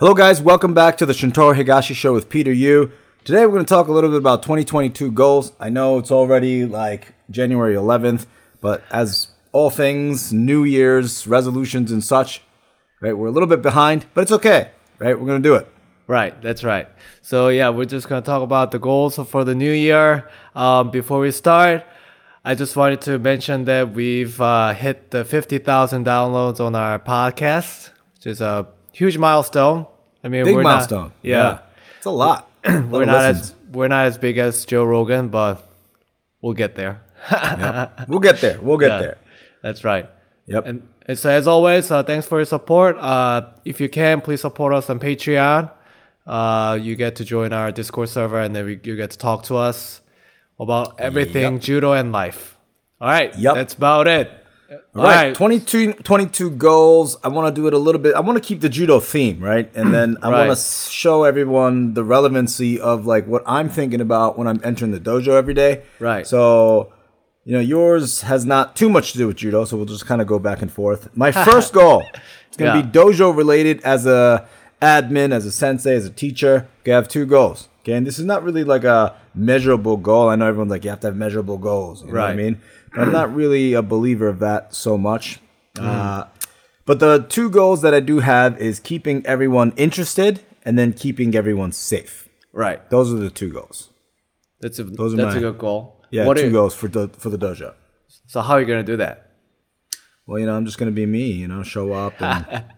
Hello, guys. Welcome back to the Shintaro Higashi Show with Peter Yu. Today, we're going to talk a little bit about 2022 goals. I know it's already like January 11th, but as all things, New Year's resolutions and such, right? We're a little bit behind, but it's okay, right? We're going to do it. Right, that's right. So yeah, we're just gonna talk about the goals for the new year. Um, before we start, I just wanted to mention that we've uh, hit the fifty thousand downloads on our podcast, which is a huge milestone. I mean, Big we're milestone. Not, yeah, It's a lot. we're not as we're not as big as Joe Rogan, but we'll get there. We'll get there. We'll get Yeah, there. That's right. Yep. And, and so as always, uh, thanks for your support. Uh, if you can, please support us on Patreon. Uh, you get to join our Discord server, and then we, you get to talk to us about everything judo and life. All right. Yep. That's about it. All right, 22, 22 goals. I want to do it a little bit. I want to keep the judo theme, right? And then I want to show everyone the relevancy of like what I'm thinking about when I'm entering the dojo every day. Right. So, you know, yours has not too much to do with judo, so we'll just kind of go back and forth. My first goal is going to Yeah. be dojo related as a admin, as a sensei, as a teacher. Okay, I have two goals. Okay, and this is not really like a measurable goal. I know everyone's like, you have to have measurable goals. You know what I mean? I'm not really a believer of that so much. Mm. Uh, but the two goals that I do have is keeping everyone interested and then keeping everyone safe. Right. Those are the two goals. That's a Those are that's my- a good goal. Yeah, What two are- goals for the for the dojo. So how are you gonna do that? Well, you know, I'm just gonna be me. You know, show up and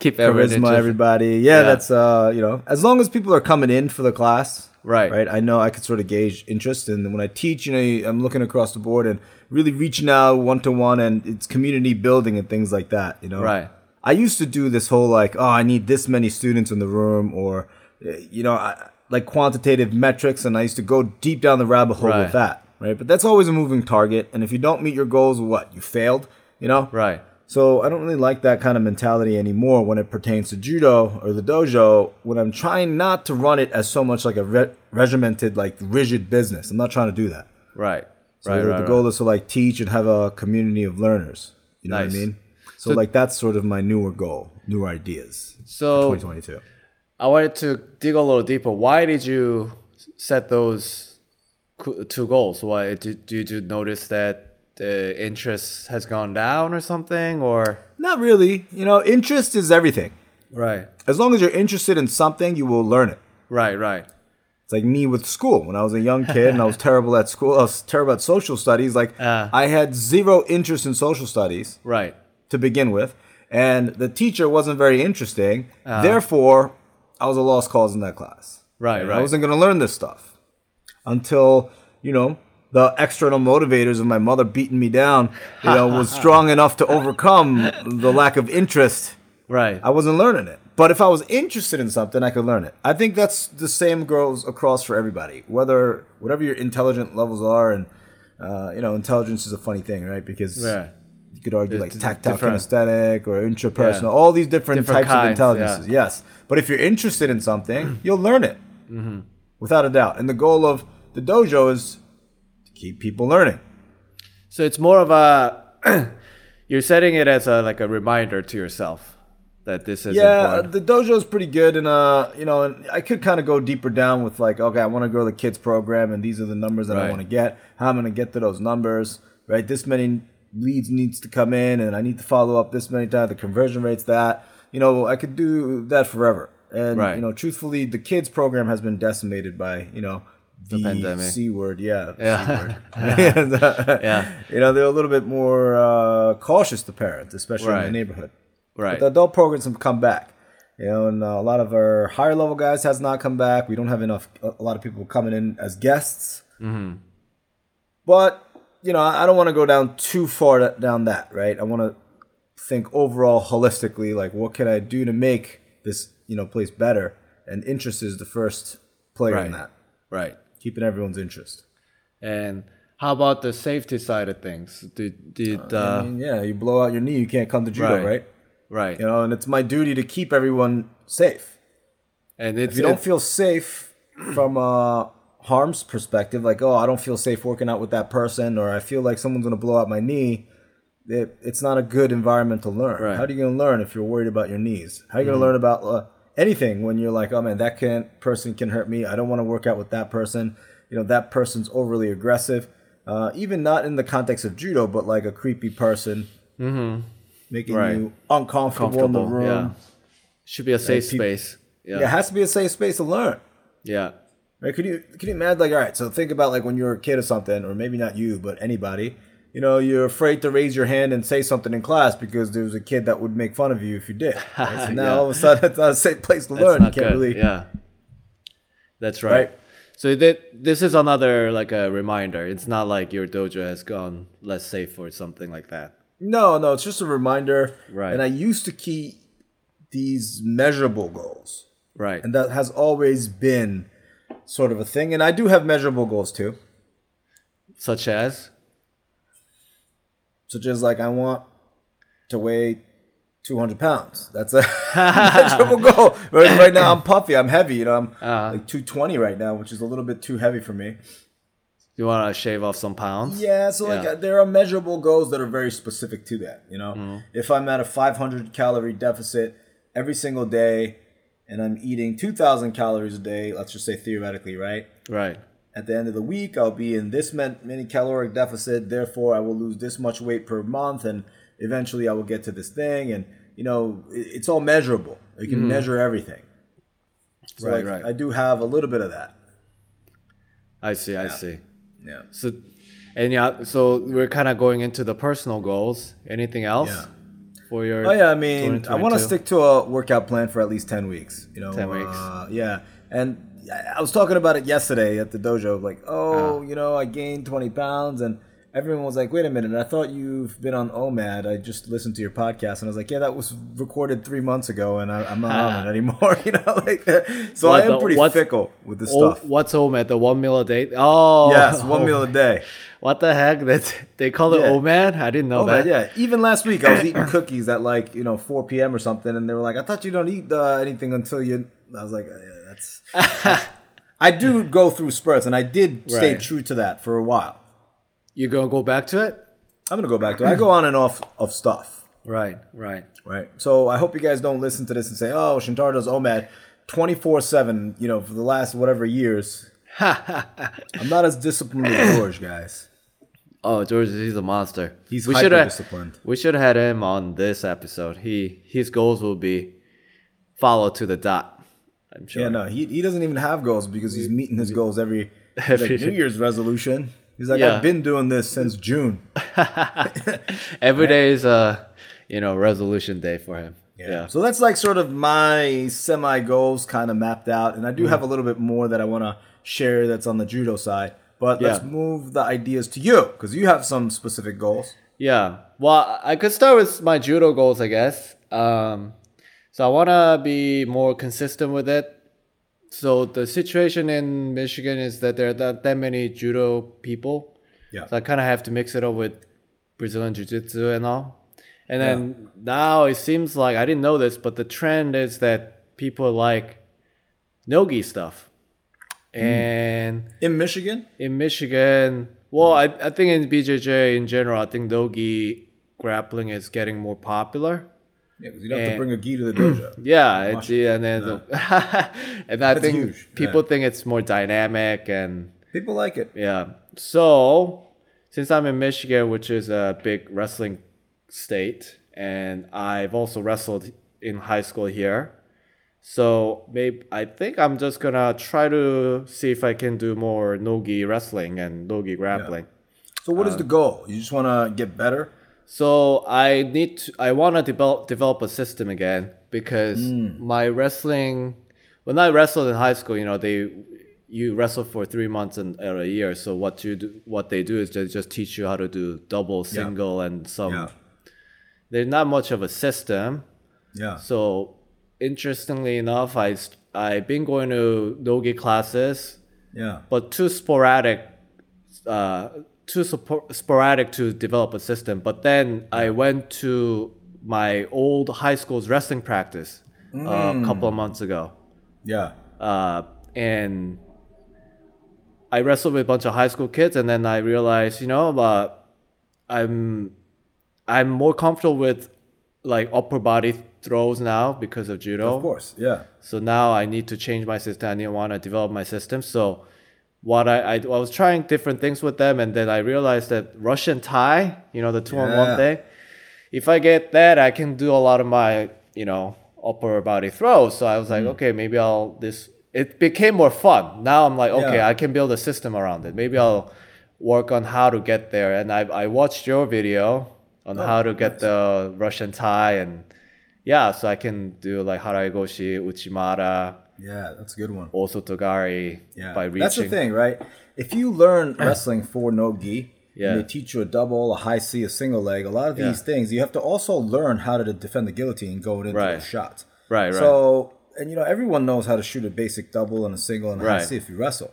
Keep everyone charisma everybody. Yeah, Yeah. that's uh, you know, as long as people are coming in for the class, Right. Right. I know I could sort of gauge interest, and when I teach, you know, I'm looking across the board and really reaching out one to one, and it's community building and things like that. You know, Right. I used to do this whole like, oh, I need this many students in the room, or uh, you know, I, like quantitative metrics, and I used to go deep down the rabbit hole Right. with that. Right. But that's always a moving target, and if you don't meet your goals, what you failed. You know. Right. So I don't really like that kind of mentality anymore when it pertains to judo or the dojo. When I'm trying not to run it as so much like a re- regimented, like rigid business. I'm not trying to do that. Right. So right. the, right. the right. goal is to like teach and have a community of learners. You know Nice. what I mean? So, So- like that's sort of my newer goal, newer ideas. So 2022. I wanted to dig a little deeper. Why did you set those two goals? Why did, did you notice that the interest has gone down or something? Or Not really. You know, interest is everything. right, As long as you're interested in something, you will learn it. right, right, It's like me with school. When I was a young kid and I was terrible at school, I was terrible at social studies. Like Ah. I had zero interest in social studies right, to begin with, and the teacher wasn't very interesting. Ah. Therefore, I was a lost cause in that class. right, right I wasn't going to learn this stuff until you know the external motivators of my mother beating me down. You know, was strong enough to overcome the lack of interest. right, I wasn't learning it. But if I was interested in something, I could learn it. I think that's the same goes across for everybody. Whether whatever your intelligent levels are, and uh, you know, intelligence is a funny thing, right? Because yeah, you could argue like It's tactile different. kinesthetic or intrapersonal, Yeah. all these different, Different types of kinds, intelligences. Yes, but if you're interested in something, you'll learn it Mm-hmm. without a doubt. And the goal of the dojo is keep people learning. So it's more of a you're setting it as a like a reminder to yourself that this is yeah, important. the dojo is pretty good, and uh, you know, and I could kind of go deeper down with like, okay, I want to grow the kids program, and these are the numbers that I want to get. How I'm going to get to those numbers, right? This many leads needs to come in, and I need to follow up this many times. The conversion rates that, you know, I could do that forever. And Right. you know, truthfully, the kids program has been decimated by you know the, pandemic. c word, yeah, Yeah. C word. And, uh, Yeah. you know, they're a little bit more uh, cautious to parents, especially in the neighborhood. right, But the adult programs have come back. You know, and uh, a lot of our higher level guys has not come back. We don't have enough. A lot of people coming in as guests. Mm-hmm. But you know, I don't want to go down too far down that. Right. I want to think overall holistically. Like, what can I do to make this you know place better? And interest is the first player in that. right. Keeping everyone's interest. And how about the safety side of things? Did did I uh, mean, yeah, you blow out your knee, you can't come to judo, Right. right? right? You know, and it's my duty to keep everyone safe. And it's if you don't feel safe from a harm's perspective, like oh, I don't feel safe working out with that person, or I feel like someone's gonna blow out my knee, it, it's not a good environment to learn. Right. How are you gonna learn if you're worried about your knees? How are you gonna learn about uh, anything when you're like, oh man, that can person can hurt me. I don't want to work out with that person. You know, that person's overly aggressive. Uh, even not in the context of judo, but like a creepy person making Right. you uncomfortable in the room. yeah. Should be a safe peop- space. Yeah, Yeah. it has to be a safe space to learn. Yeah. Right? Could you could you imagine like all right, so think about like when you were a kid or something, or maybe not you, but anybody. You know, you're afraid to raise your hand and say something in class because there was a kid that would make fun of you if you did. Right? So now Yeah. all of a sudden it's not a safe place to That's learn. You can't good. really Yeah. That's right. Right. So that this is another like a reminder. It's not like your dojo has gone less safe or something like that. No, no, it's just a reminder. Right. And I used to keep these measurable goals. Right. And that has always been sort of a thing. And I do have measurable goals too. Such as such as like I want to weigh 200 pounds. That's a measurable goal. Right, right now I'm puffy. I'm heavy. You know, I'm Uh-huh. like 220 right now, which is a little bit too heavy for me. you want to shave off some pounds. Yeah, so like Yeah. uh, there are measurable goals that are very specific to that. You know, Mm-hmm. if I'm at a 500 calorie deficit every single day, and I'm eating 2,000 calories a day, let's just say theoretically, right? Right. At the end of the week, I'll be in this man- many caloric deficit. Therefore, I will lose this much weight per month, and eventually, I will get to this thing. And you know, it's all measurable. You can measure everything. So. Right, like, right. I do have a little bit of that. I see. I see. Yeah. So, and yeah, so we're kind of going into the personal goals. Anything else Yeah. for your? Oh yeah, I mean, I want to stick to a workout plan for at least ten weeks. You know, 10 weeks. Uh, yeah, and I was talking about it yesterday at the dojo. Like, oh, you know, I gained twenty pounds, and everyone was like, "Wait a minute! I thought you've been on OMAD. I just listened to your podcast, and I was like, yeah, that was recorded three months ago, and I, I'm not on it anymore. you know, like, so What I am the- pretty fickle with this Oh, stuff. what's OMAD? The one meal a day? Oh, Yes, one meal a day. What the heck? That's they call it Yeah. OMAD? I didn't know Oh that. yeah. Even last week, I was eating cookies at like you know 4 p.m. or something, and they were like, "I thought you don't eat uh, anything until you." I was like, "Yeah, that's." I do go through spurts, and I did stay Right. true to that for a while. You gonna go back to it? I'm gonna go back to. it. I go on and off of stuff, Right, right. right? So I hope you guys don't listen to this and say, "Oh, Shintaro does OMAD 24 seven." You know, for the last whatever years. I'm not as disciplined as George, guys. Oh, George, he's a monster. He's should hyper disciplined. we should have had him on this episode. He his goals will be follow to the dot. I'm sure. Yeah, no, he, he doesn't even have goals because he's meeting his goals every, Every- like New Year's resolution. He's like, Yeah. I've been doing this since June. Every day is a you know resolution day for him. Yeah. So that's like sort of my semi goals kind of mapped out, and I Mm. do have a little bit more that I want to share that's on the judo side. But let's move the ideas to you because you have some specific goals. Yeah. Well, I could start with my judo goals, I guess. Um, so I want to be more consistent with it. So the situation in Michigan is that there are not that many judo people. Yeah. So I kind of have to mix it up with Brazilian Jiu-Jitsu and all. And then now it seems like I didn't know this, but the trend is that people like nogi stuff. Hmm. And In Michigan, in Michigan, well, I, I think in BJJ in general, I think nogi grappling is getting more popular. Yeah, 'cause you don't have to bring a gi to the dojo. Yeah, it's, yeah and then and I think huge, people think it's more dynamic and People like it. yeah. So since I'm in Michigan, which is a big wrestling state, and I've also wrestled in high school here. So maybe I think I'm just gonna try to see if I can do more nogi wrestling and nogi grappling. So what is Uh, the goal? You just want to get better? So I need to, I want to develop develop a system again because my wrestling when I wrestled in high school, you know, they you wrestle for three months and or a year. So what you do, what they do is they just teach you how to do double, single, and some. Yeah. There's not much of a system. Yeah. So interestingly enough, I I've been going to nogi classes Yeah. but too sporadic uh, too sporadic to develop a system but then i went to my old high school's wrestling practice uh, a couple of months ago Yeah. uh, and i wrestled with a bunch of high school kids and then i realized you know uh, i'm i'm more comfortable with like upper body throws now because of judo. Of course, yeah. So now I need to change my system. I need to want to develop my system. So what I, I I was trying different things with them, and then I realized that Russian tie, you know, the two on Yeah. one thing. If I get that, I can do a lot of my you know upper body throws. So I was Mm. like, okay, maybe I'll this. It became more fun. Now I'm like, okay, Yeah. I can build a system around it. Maybe I'll work on how to get there. And I I watched your video on Oh, how to get the Russian tie and. Yeah, so I can do like Haraigoshi, Uchimata, Yeah, that's a good one. also Togari Yeah, by reaching. that's the thing, right? If you learn wrestling for no gi, Yeah. and they teach you a double, a high C, a single leg, a lot of these Yeah. things, you have to also learn how to defend the guillotine going into Right. those shots. Right, right. So, and you know, everyone knows how to shoot a basic double and a single and a high C if you wrestle.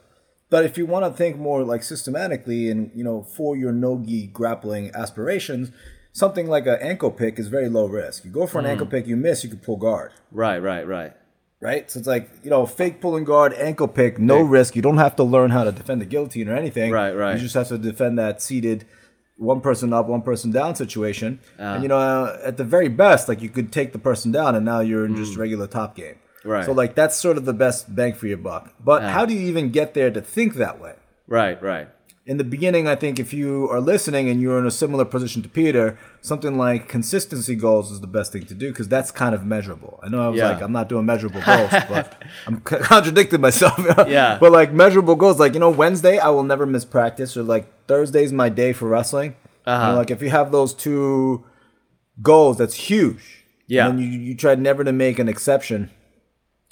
But if you want to think more like systematically and you know for your no gi grappling aspirations, something like an ankle pick is very low risk. You go for an Mm. ankle pick, you miss, you can pull guard right, right, right. Right? So it's like you know, fake pulling guard, ankle pick, no Pick. risk. You don't have to learn how to defend the guillotine or anything. Right, right. You just have to defend that seated, one person up, one person down situation. and you know, uh, at the very best, like you could take the person down, and now you're in just regular top game. Mm. Right. So like that's sort of the best bang for your buck. But how do you even get there to think that way? Right, right. In the beginning, I think if you are listening and you're in a similar position to Peter, something like consistency goals is the best thing to do because that's kind of measurable. I know I was Yeah. like, I'm not doing measurable goals, but I'm contradicting myself. Yeah. But like measurable goals, like, you know, Wednesday, I will never miss practice, or like Thursday's my day for wrestling. You know, Uh-huh. like if you have those two goals, that's huge. Yeah. And you, you try never to make an exception.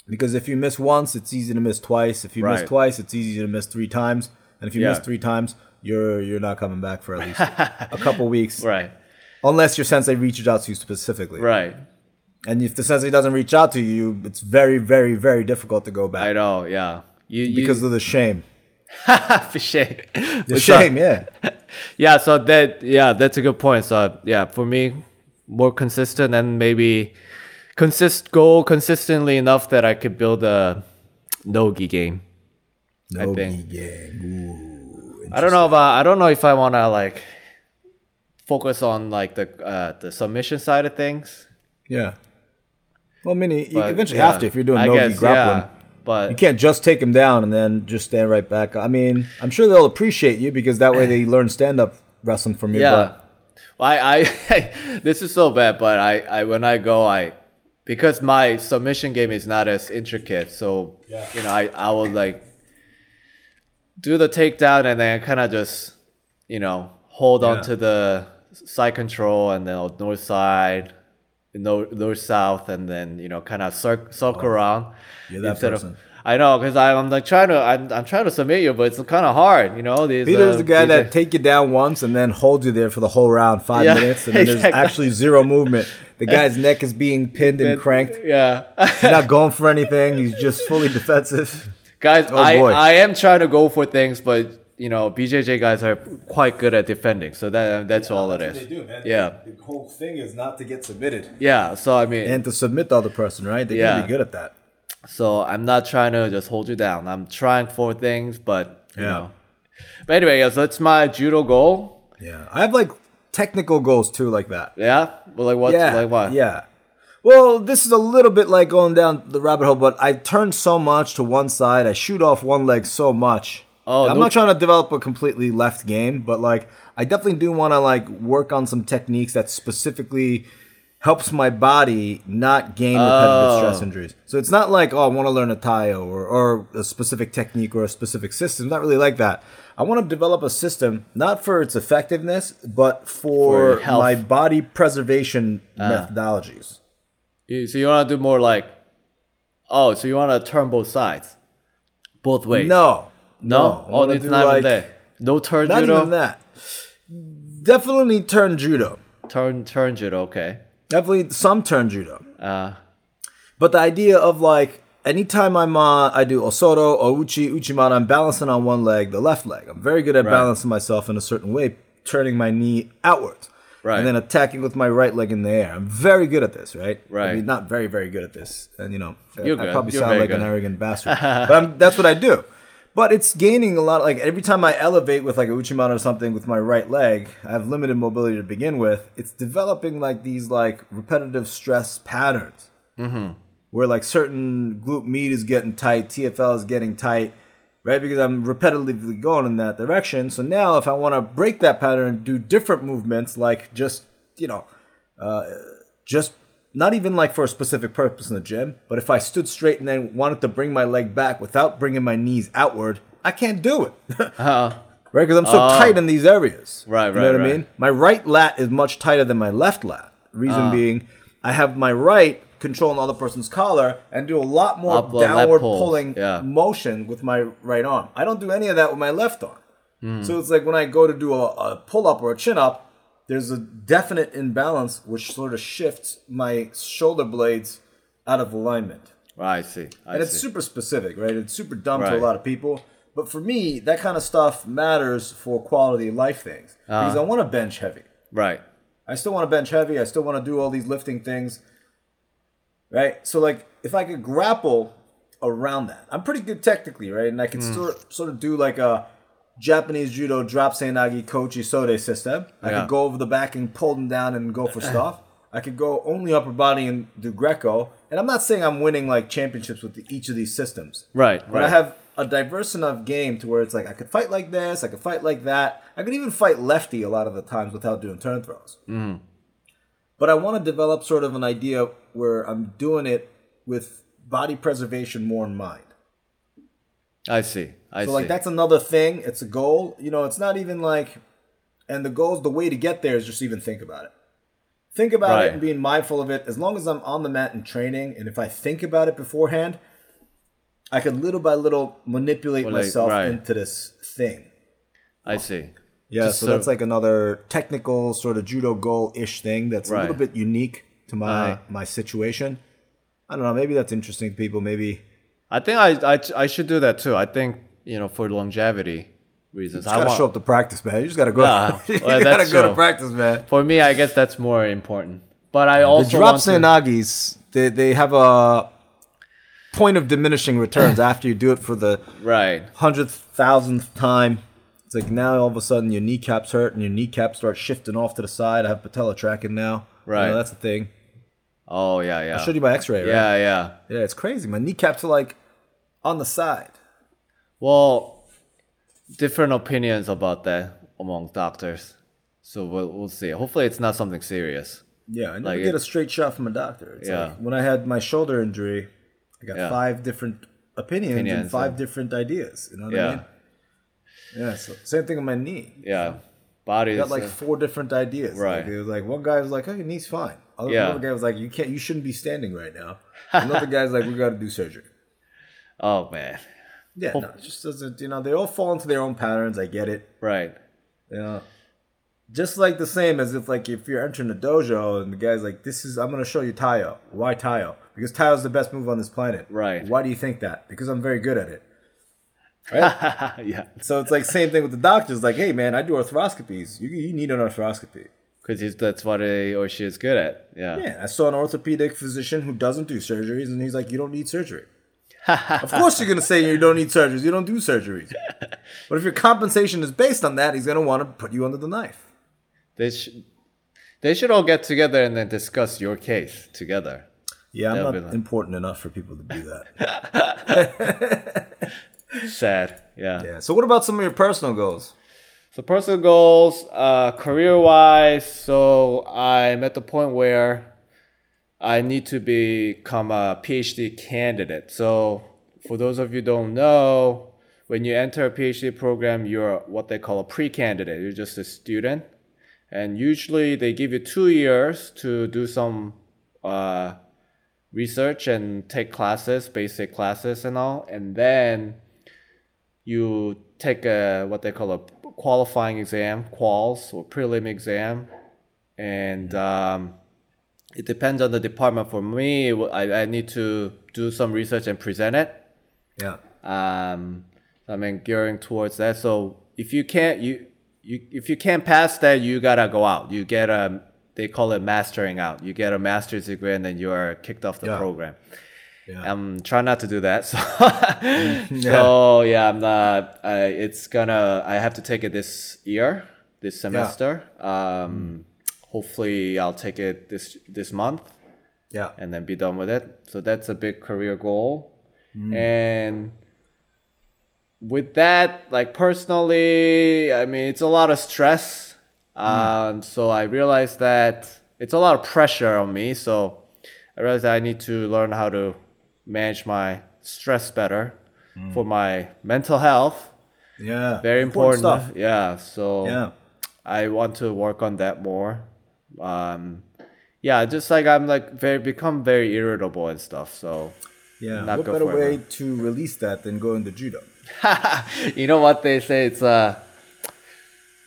Because if you miss once, it's easy to miss twice. If you miss twice, it's easy to miss three times. And if you miss three times, you're you're not coming back for at least a couple weeks, Right, unless your sensei reaches out to you specifically. right. And if the sensei doesn't reach out to you, it's very, very, very difficult to go back. I know, yeah. You, you because of the shame. for shame. The shame, yeah. Yeah, so that yeah, that's a good point. So yeah, for me, more consistent and maybe consist go consistently enough that I could build a nogi game. I think. Ooh, I don't know about I don't know if I want to like focus on like the uh, the submission side of things. Yeah. Well, I mean, you but, eventually yeah, have to if you're doing I no guess, grappling. Yeah, but You can't just take him down and then just stand right back. I mean, I'm sure they'll appreciate you because that way they learn stand up wrestling from you. yeah. But Well, I, I this is so bad, but I, I when I go, I because my submission game is not as intricate, so you know, I, I will like do the takedown and then kind of just you know hold on to the side control and then north side, north north south, and then you know kind of cir- circle around. Oh, You're that person. Of, I know, cause I'm, I'm like trying to, I'm, I'm trying to submit you, but it's kind of hard, you know. These, Peter's uh, the guy that take you down once and then hold you there for the whole round, five Yeah, minutes, and then there's actually zero movement. The guy's neck is being pinned and cranked. Yeah. He's not going for anything. He's just fully defensive. Guys Oh, I, boy. I am trying to go for things but you know bjj guys are quite good at defending so that that's all it is yeah The whole thing is not to get submitted yeah so i mean and to submit the other person, right? They Yeah. can be good at that. so i'm not trying to just hold you down i'm trying for things but you Yeah. know but anyway yeah, so that's my judo goal Yeah, I have like technical goals too, like that. yeah well like what yeah, like what Yeah. Well, this is a little bit like going down the rabbit hole, but I turn so much to one side. I shoot off one leg so much. Oh, I'm no- not trying to develop a completely left game, but like I definitely do want to like work on some techniques that specifically helps my body not gain repetitive Oh. stress injuries. So it's not like oh I want to learn a Taio or or a specific technique or a specific system. Not really like that. I want to develop a system not for its effectiveness, but For for, my body preservation methodologies. You- so you want to do more like oh so you want to turn both sides both ways No, no, I oh it's not like- even there no turn Not judo even that. Definitely turn judo. turn turn judo okay Definitely some turn judo. uh But the idea of like anytime I'm on, I do osoto or uchi uchimata, I'm balancing on one leg, the left leg. I'm very good at Right. balancing myself in a certain way, turning my knee outwards. Right. And then attacking with my right leg in the air. I'm very good at this, right? I Right. mean, not very, very good at this. And you know, You're I good. probably You're sound like an arrogant bastard. but I'm, that's what I do. But it's gaining a lot. Like every time I elevate with like a Uchimata or something with my right leg, I have limited mobility to begin with. It's developing like these like repetitive stress patterns, mm-hmm. where like certain glute med is getting tight, TFL is getting tight, right? Because I'm repetitively going in that direction. So now, if I want to break that pattern and do different movements, like just you know, uh, just not even like for a specific purpose in the gym, but if I stood straight and then wanted to bring my leg back without bringing my knees outward, I can't do it. Uh, right? Because I'm so tight in these areas. Right, You right, know what I mean? My right lat is much tighter than my left lat. Reason Ah. being, I have my right controlling the other person's collar and do a lot more Up- downward pulling yeah. motion with my right arm. I don't do any of that with my left arm. Hmm. So it's like when I go to do a, a pull up or a chin up, there's a definite imbalance which sort of shifts my shoulder blades out of alignment. I see. I And it's see. super specific, right? It's super dumb to a lot of people. But for me, that kind of stuff matters for quality of life things. Uh-huh. Because I want to bench heavy. right. I still want to bench heavy. I still want to do all these lifting things. Right? So like if I could grapple around that. I'm pretty good technically, right? And I can Hmm. sort sort of do like a Japanese judo drop seinagi kouchi sode system. I Yeah. could go over the back and pull them down and go for stuff. I could go only upper body and do Greco. And I'm not saying I'm winning like championships with the, each of these systems. Right. But right. I have a diverse enough game to where it's like I could fight like this, I could fight like that. I could even fight lefty a lot of the times without doing turn throws. Mm-hmm. But I want to develop sort of an idea where I'm doing it with body preservation more in mind. I see. I see. So see. like that's another thing. It's a goal. You know, it's not even like, and the goals. The way to get there is just even think about it. Think about Right. it and being mindful of it. As long as I'm on the mat and training, and if I think about it beforehand, I could little by little manipulate Well, like, myself right. into this thing. I see. Yeah, so that's like another technical sort of judo goal ish thing that's a little bit unique to my Uh-huh. my situation. I don't know. Maybe that's interesting to people. Maybe I think I, I I should do that too. I think you know for longevity reasons. you I gotta want, show up to practice, man. You just gotta go. Yeah, you well, gotta that's go to practice, man. for me, I guess that's more important. But I also the drop want to, senagis, they they have a point of diminishing returns after you do it for the right. hundredth thousandth time. It's like now all of a sudden your kneecaps hurt and your kneecaps start shifting off to the side. I have patella tracking now. You know, Right. that's the thing. Oh yeah, yeah. I showed you my X-ray. Right? yeah, yeah. Yeah, it's crazy. My kneecaps are like on the side. Well, different opinions about that among doctors. So we'll, we'll see. Hopefully, it's not something serious. Yeah, I never Like get it- a straight shot from a doctor. It's Yeah. like when I had my shoulder injury, I got Yeah. five different opinions, and five yeah. different ideas. You know what I Yeah. mean? Yeah. So same thing with my knee. Yeah, body. Got like uh, four different ideas. Right. Like, it was like one guy was like, "Oh, your knee's fine." Other, Yeah. Another guy was like, "You can't. You shouldn't be standing right now." Another guy's like, "We got to do surgery." oh man, Yeah. No, it just doesn't. You know, they all fall into their own patterns. I get it. right. You know, just like the same as if like if you're entering a dojo and the guy's like, "This is I'm gonna show you Tayo." Why Tayo? Because Tayo's the best move on this planet. Right. Why do you think that? Because I'm very good at it. Right. yeah, so it's like same thing with the doctors. Like, hey man, I do arthroscopies. You you need an arthroscopy. because that's what he or she is good at. Yeah. Yeah, I saw an orthopedic physician who doesn't do surgeries, and he's like, "You don't need surgery." of course, you're gonna say you don't need surgeries. You don't do surgeries. But if your compensation is based on that, he's gonna want to put you under the knife. They should. They should all get together and then discuss your case together. Yeah, I'm That'll not like- important enough for people to do that. Sad. Yeah. yeah. So, what about some of your personal goals? So personal goals, uh, career wise. So I'm at the point where I need to become a PhD candidate. So for those of you who don't know, when you enter a PhD program, you're what they call a pre-candidate. You're just a student, and usually they give you two years to do some uh, research and take classes, basic classes and all, and then you take a what they call a qualifying exam, quals or prelim exam, and um, it depends on the department. For me, I, I need to do some research and present it. Yeah. Um, I mean, gearing towards that. So if you can't, you you if you can't pass that, you gotta go out. You get a they call it mastering out. You get a master's degree and then you are kicked off the Yeah. program. Yeah. I'm trying not to do that. So, so yeah, I'm not. I, it's gonna. I have to take it this year, this semester. Um, hopefully, I'll take it this this month Yeah. and then be done with it. So that's a big career goal. Mm. And with that, like personally, I mean, it's a lot of stress. Mm. Um, so I realized that it's a lot of pressure on me. So I realized that I need to learn how to manage my stress better Mm. for my mental health. Yeah. Very important. stuff. Yeah. So Yeah. I want to work on that more. Um, yeah, just like I'm like very become very irritable and stuff. So Yeah. Not what better it, way to release that than go into judo? you know what they say? It's uh,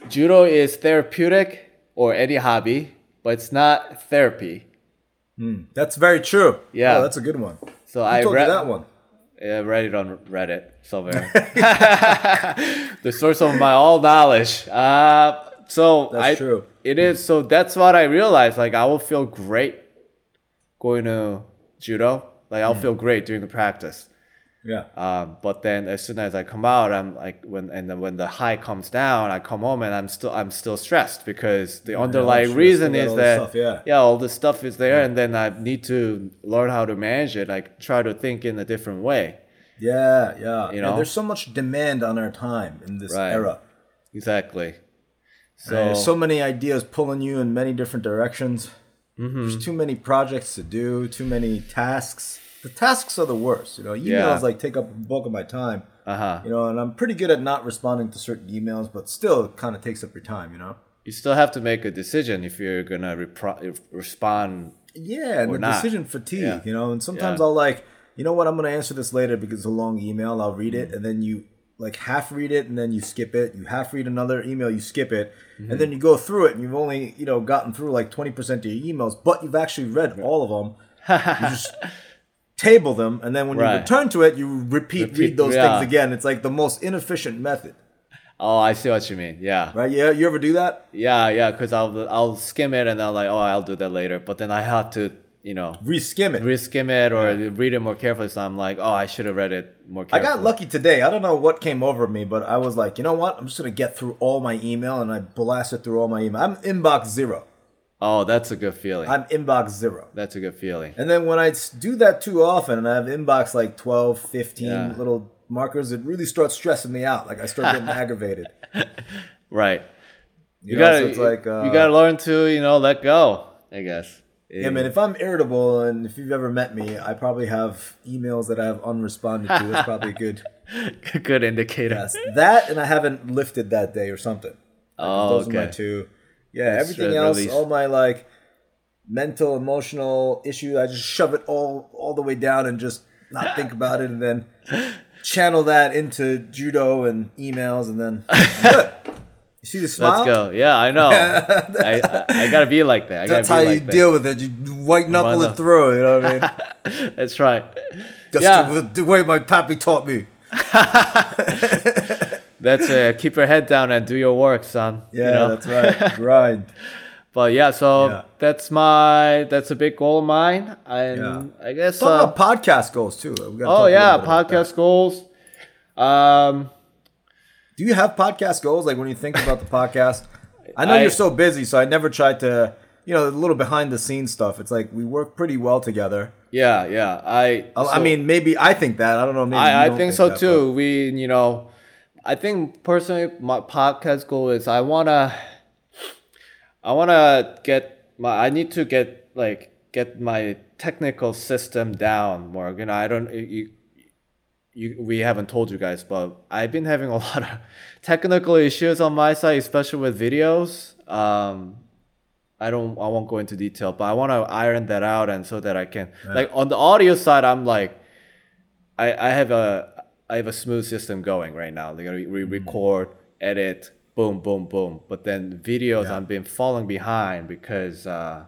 judo is therapeutic or any hobby, but it's not therapy. That's very true. Yeah. Oh, that's a good one. So Who I read that one? Yeah, I read it on Reddit somewhere. the source of my all knowledge. Uh, so That's I, true. It is. So that's what I realized. Like I will feel great going to judo. Like. I'll feel great during the practice. Yeah. Um, but then as soon as I come out, I'm like when and then when the high comes down, I come home and I'm still I'm still stressed because the underlying reason is that stuff, yeah. all the stuff is there, and then I need to learn how to manage it. Like try to think in a different way. Yeah. Yeah. You And know? there's so much demand on our time in this Right. era. Exactly. So, so many ideas pulling you in many different directions. Mm-hmm. There's too many projects to do, too many tasks. The tasks are the worst. You know, emails Yeah. like take up a bulk of my time. uh huh. You know, and I'm pretty good at not responding to certain emails, but still, it kind of takes up your time. You know. You still have to make a decision if you're gonna repro- respond. Yeah, and Or the not. decision fatigue. Yeah. You know, and sometimes Yeah. I'll like, you know what, I'm gonna answer this later because it's a long email. I'll read Mm-hmm. it, and then you like half read it, and then you skip it. You half read another email, you skip it, Mm-hmm. and then you go through it, and you've only you know gotten through like twenty percent of your emails, but you've actually read all of them. you just table them, and then when you return to it, you repeat, Repeat, read those yeah. things again. It's like the most inefficient method, Oh, I see what you mean. Yeah. right? Yeah, you ever do that? Yeah, yeah. Because I'll I'll skim it and I'm like, oh, I'll do that later. But then I have to, you know, Reskim it. re-skim it or read it more carefully. So I'm like, oh, I should have read it more carefully. I got lucky today. I don't know what came over me, but I was like, you know what? I'm just gonna get through all my email, and I blasted through all my email. I'm inbox zero. Oh, that's a good feeling. I'm inbox zero. that's a good feeling. And then when I do that too often, and I have inbox like 12, 15 Yeah. little markers, it really starts stressing me out. Like I start getting aggravated. Right. You, You know, gotta, so it's like uh, you gotta learn to, you know, let go. I guess. Yeah, man. If I'm irritable, and if you've ever met me, I probably have emails that I have unresponded to. It's probably good. good indicator. Yes, that, and I haven't lifted that day or something. Oh, Those are my two. Yeah, everything else, all my like mental, emotional issues, I just shove it all all the way down and just not think about it, and then channel that into judo and emails, and then good. You see the smile? Let's go. Yeah, I know. I, I I gotta be like that. I That's how you deal with it. You white knuckle it through. You know what I mean? That's right. That's Yeah. the, the way my pappy taught me. That's uh, keep your head down and do your work, son. you Yeah, know? that's right. Grind. But yeah, so Yeah. that's my that's a big goal of mine, and Yeah. I guess. Talk Uh, about podcast goals too. Oh talk a little yeah, bit about that. podcast goals. Um, Do you have podcast goals? Like when you think about the podcast, I know I- you're so busy, so I never tried to, you know, a little behind the scenes stuff. It's like we work pretty well together. yeah, yeah. I I- I mean, maybe I think that. I don't know. Maybe I, I don't think so that, too. We, you know, I think personally, my podcast goal is I wanna, I wanna get my. I need to get like get my technical system down more. You know, I don't. You, you, we haven't told you guys, but I've been having a lot of technical issues on my side, especially with videos. Um, I don't. I won't go into detail, but I want to iron that out, and so that I can like on the audio side, I'm like, I I have a I have a smooth system going right now. Like we, we record, edit, boom, boom, boom. But then videos, Yeah. I've been falling behind because, uh,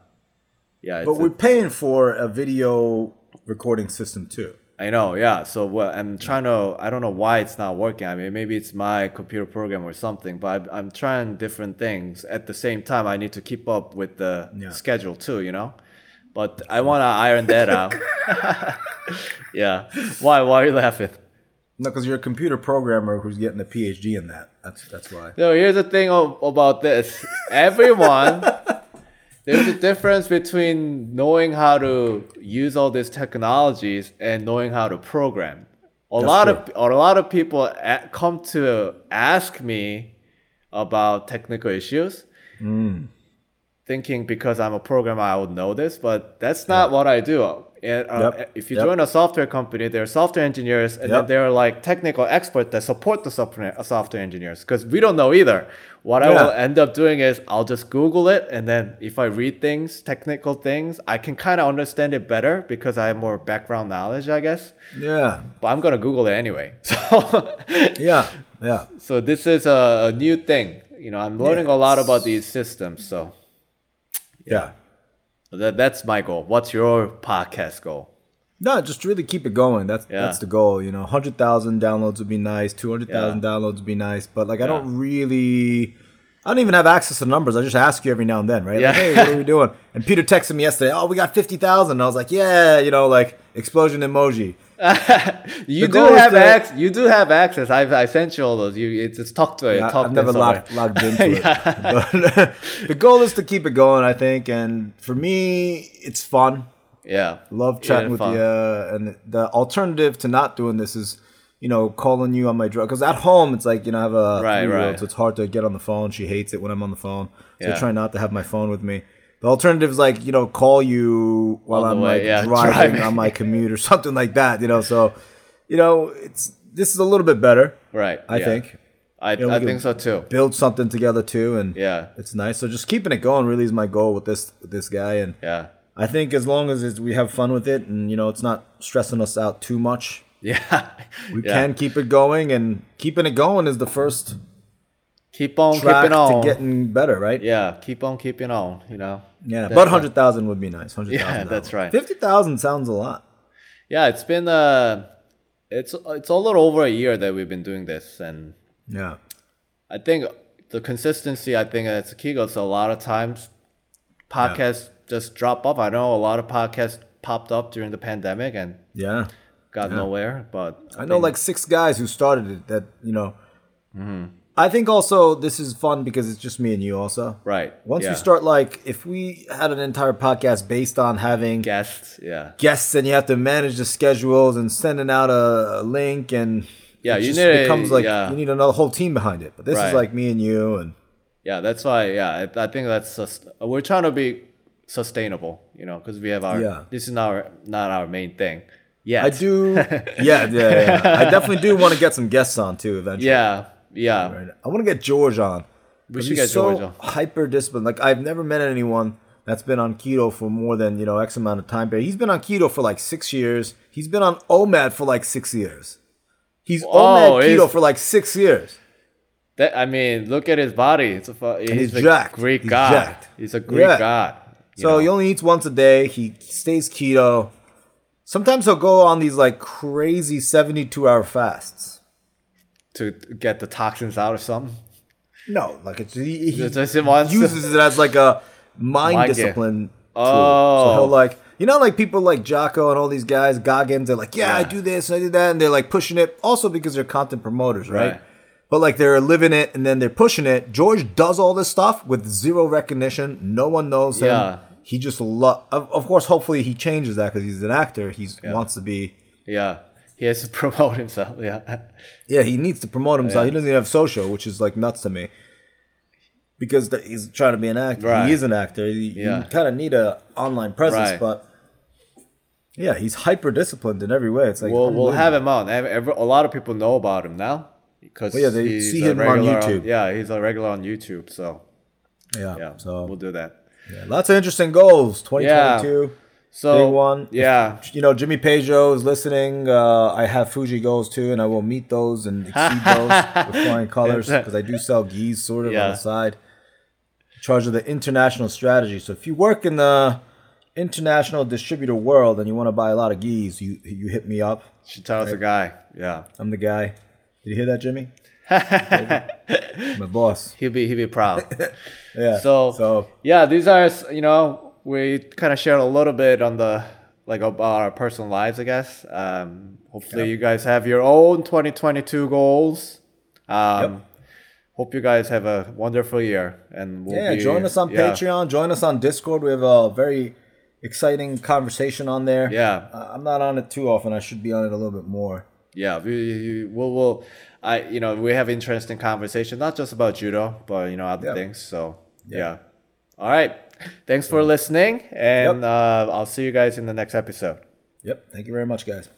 yeah, But it's a- we're paying for a video recording system too. I know, yeah. So what I'm trying to, I don't know why it's not working. I mean, maybe it's my computer program or something, but I'm, I'm trying different things at the same time. I need to keep up with the Yeah. schedule too, you know. but I want to iron that out. yeah. Why? Why are you laughing? No, because you're a computer programmer who's getting a PhD in that. That's that's why. So here's the thing about this. Everyone, there's a difference between knowing how to use all these technologies and knowing how to program. A lot of a lot of people come to ask me about technical issues, mm. thinking because I'm a programmer I would know this, but that's not what I do. And, uh, Yep. If you Yep. join a software company, there are software engineers, and then Yep. there are like technical experts that support the software uh, software engineers because we don't know either. What I will end up doing is I'll just Google it, and then if I read things, technical things, I can kind of understand it better because I have more background knowledge, I guess. Yeah, But I'm gonna Google it anyway. So, yeah, yeah. so this is a, a new thing. You know, I'm learning a lot about these systems. So Yeah. That, that's my goal. What's your podcast goal? No, just really keep it going. That's Yeah. that's the goal. You know, hundred thousand downloads would be nice. Two hundred thousand Yeah. downloads would be nice. But like, I Yeah. don't really. I don't even have access to numbers. I just ask you every now and then, right? Yeah. Like, hey, what are we doing? And Peter texted me yesterday. Oh, we got fifty thousand. I was like, yeah, you know, like explosion emoji. You The do have access. You do have access. I I sent you all those. You it's just talk to it. I, talk I've never somewhere. logged, into it. But the goal is to keep it going, I think. And for me, it's fun. Yeah. Love chatting Yeah, with fun. you. And the alternative to not doing this is, you know, calling you on my drug. Because at home, it's like, you know, I have a Right, right. so it's hard to get on the phone. She hates it when I'm on the phone. So I try not to have my phone with me. The alternative is like, you know, call you while I'm way, like yeah, driving, driving. on my commute or something like that, you know. So, you know, it's this is a little bit better, Right. I yeah. think. I, know, I think so too. Build something together too, and Yeah. it's nice. So just keeping it going really is my goal with this with this guy, and Yeah. I think as long as we have fun with it, and you know, it's not stressing us out too much, Yeah. we Yeah. can keep it going. And keeping it going is the first keep on keeping on. to getting better, right? yeah. Keep on keeping on. You know. Yeah, That's but hundred thousand would be nice. Hundred thousand. Yeah, that's right. Fifty thousand sounds a lot. Yeah. It's been uh, it's it's a little over a year that we've been doing this, and Yeah, I think the consistency, I think key. Because a lot of times, podcasts just drop off. I know a lot of podcasts popped up during the pandemic and yeah. got nowhere. But I know like six guys who started it. That you know. I think also this is fun because it's just me and you. Also, right Once yeah. we start, like, if we had an entire podcast based on having guests, yeah, guests and you have to manage the schedules and sending out a, a link and Yeah, it you just need a- becomes like yeah. you need another whole team behind it. But this Right. is like me and you and yeah. That's why, yeah, I, I think that's sus- we're trying to be sustainable, you know, because we have our. Yeah. This is not our, not our main thing. Yeah, I do. yeah, yeah, yeah. I definitely do want to get some guests on too eventually. Yeah, yeah, Right. I want to get George on. We should get so George on. Hyper disciplined. Like I've never met anyone that's been on keto for more than you know X amount of time. But he's been on keto for like six years. He's been on OMAD for like six years. He's Oh, OMAD keto for like six years. That I mean, look at his body. It's a he's, he's a jacked. Greek He's god. jacked. He's a Greek Yeah. god. So know. he only eats once a day. He stays keto. Sometimes he'll go on these like crazy 72 hour fasts. To get the toxins out or something. No, like it's he, he Just- wants to- uses it as like a mind, Mind discipline tool. Oh. So he'll oh. like you know like people like Jocko and all these guys, Goggins, they're like, Yeah, I do this, and I do that, and they're like pushing it also because they're content promoters, right? Right. But like they're living it and then they're pushing it. George does all this stuff with zero recognition. No one knows him. Yeah. He just love. Of, of course, hopefully he changes that because he's an actor. He wants to be. Yeah, he has to promote himself. Yeah, Yeah, he needs to promote himself. Yeah. He doesn't even have social, which is like nuts to me. Because the, he's trying to be an actor. Right. He is an actor. You, Yeah. kind of need a online presence, Right. but yeah, he's hyper disciplined in every way. It's like we'll we'll have him on. Every- a lot of people know about him now because Well, yeah, they see him on YouTube. yeah, he's a regular on YouTube. So yeah. yeah, So we'll do that. yeah, lots of interesting goals. Twenty twenty two. So Big one. Yeah, You know, Jimmy Pedro is listening. Uh, I have Fuji goals too, and I will meet those and exceed those with flying colors because I do sell gis sort of on the side. In charge of the international strategy. So if you work in the international distributor world and you want to buy a lot of gis, you you hit me up. should tell us a guy. Yeah, I'm the guy. Did you hear that, Jimmy? My boss. he'll be he'll be proud. Yeah. So, so yeah, these are you know we kind of shared a little bit on the like about our personal lives, I guess. Um, hopefully, you guys have your own 2022 goals. Um, Yep. Hope you guys have a wonderful year, and we'll yeah, be- join us on yeah. Patreon. Join us on Discord. We have a very exciting conversation on there. Yeah. Uh, I'm not on it too often. I should be on it a little bit more. Yeah, we we'll, we'll I you know we have interesting conversation not just about judo but you know other Yeah. things. So yeah. All right. Thanks for listening, and Yep. uh, I'll see you guys in the next episode. Yep. Thank you very much, guys.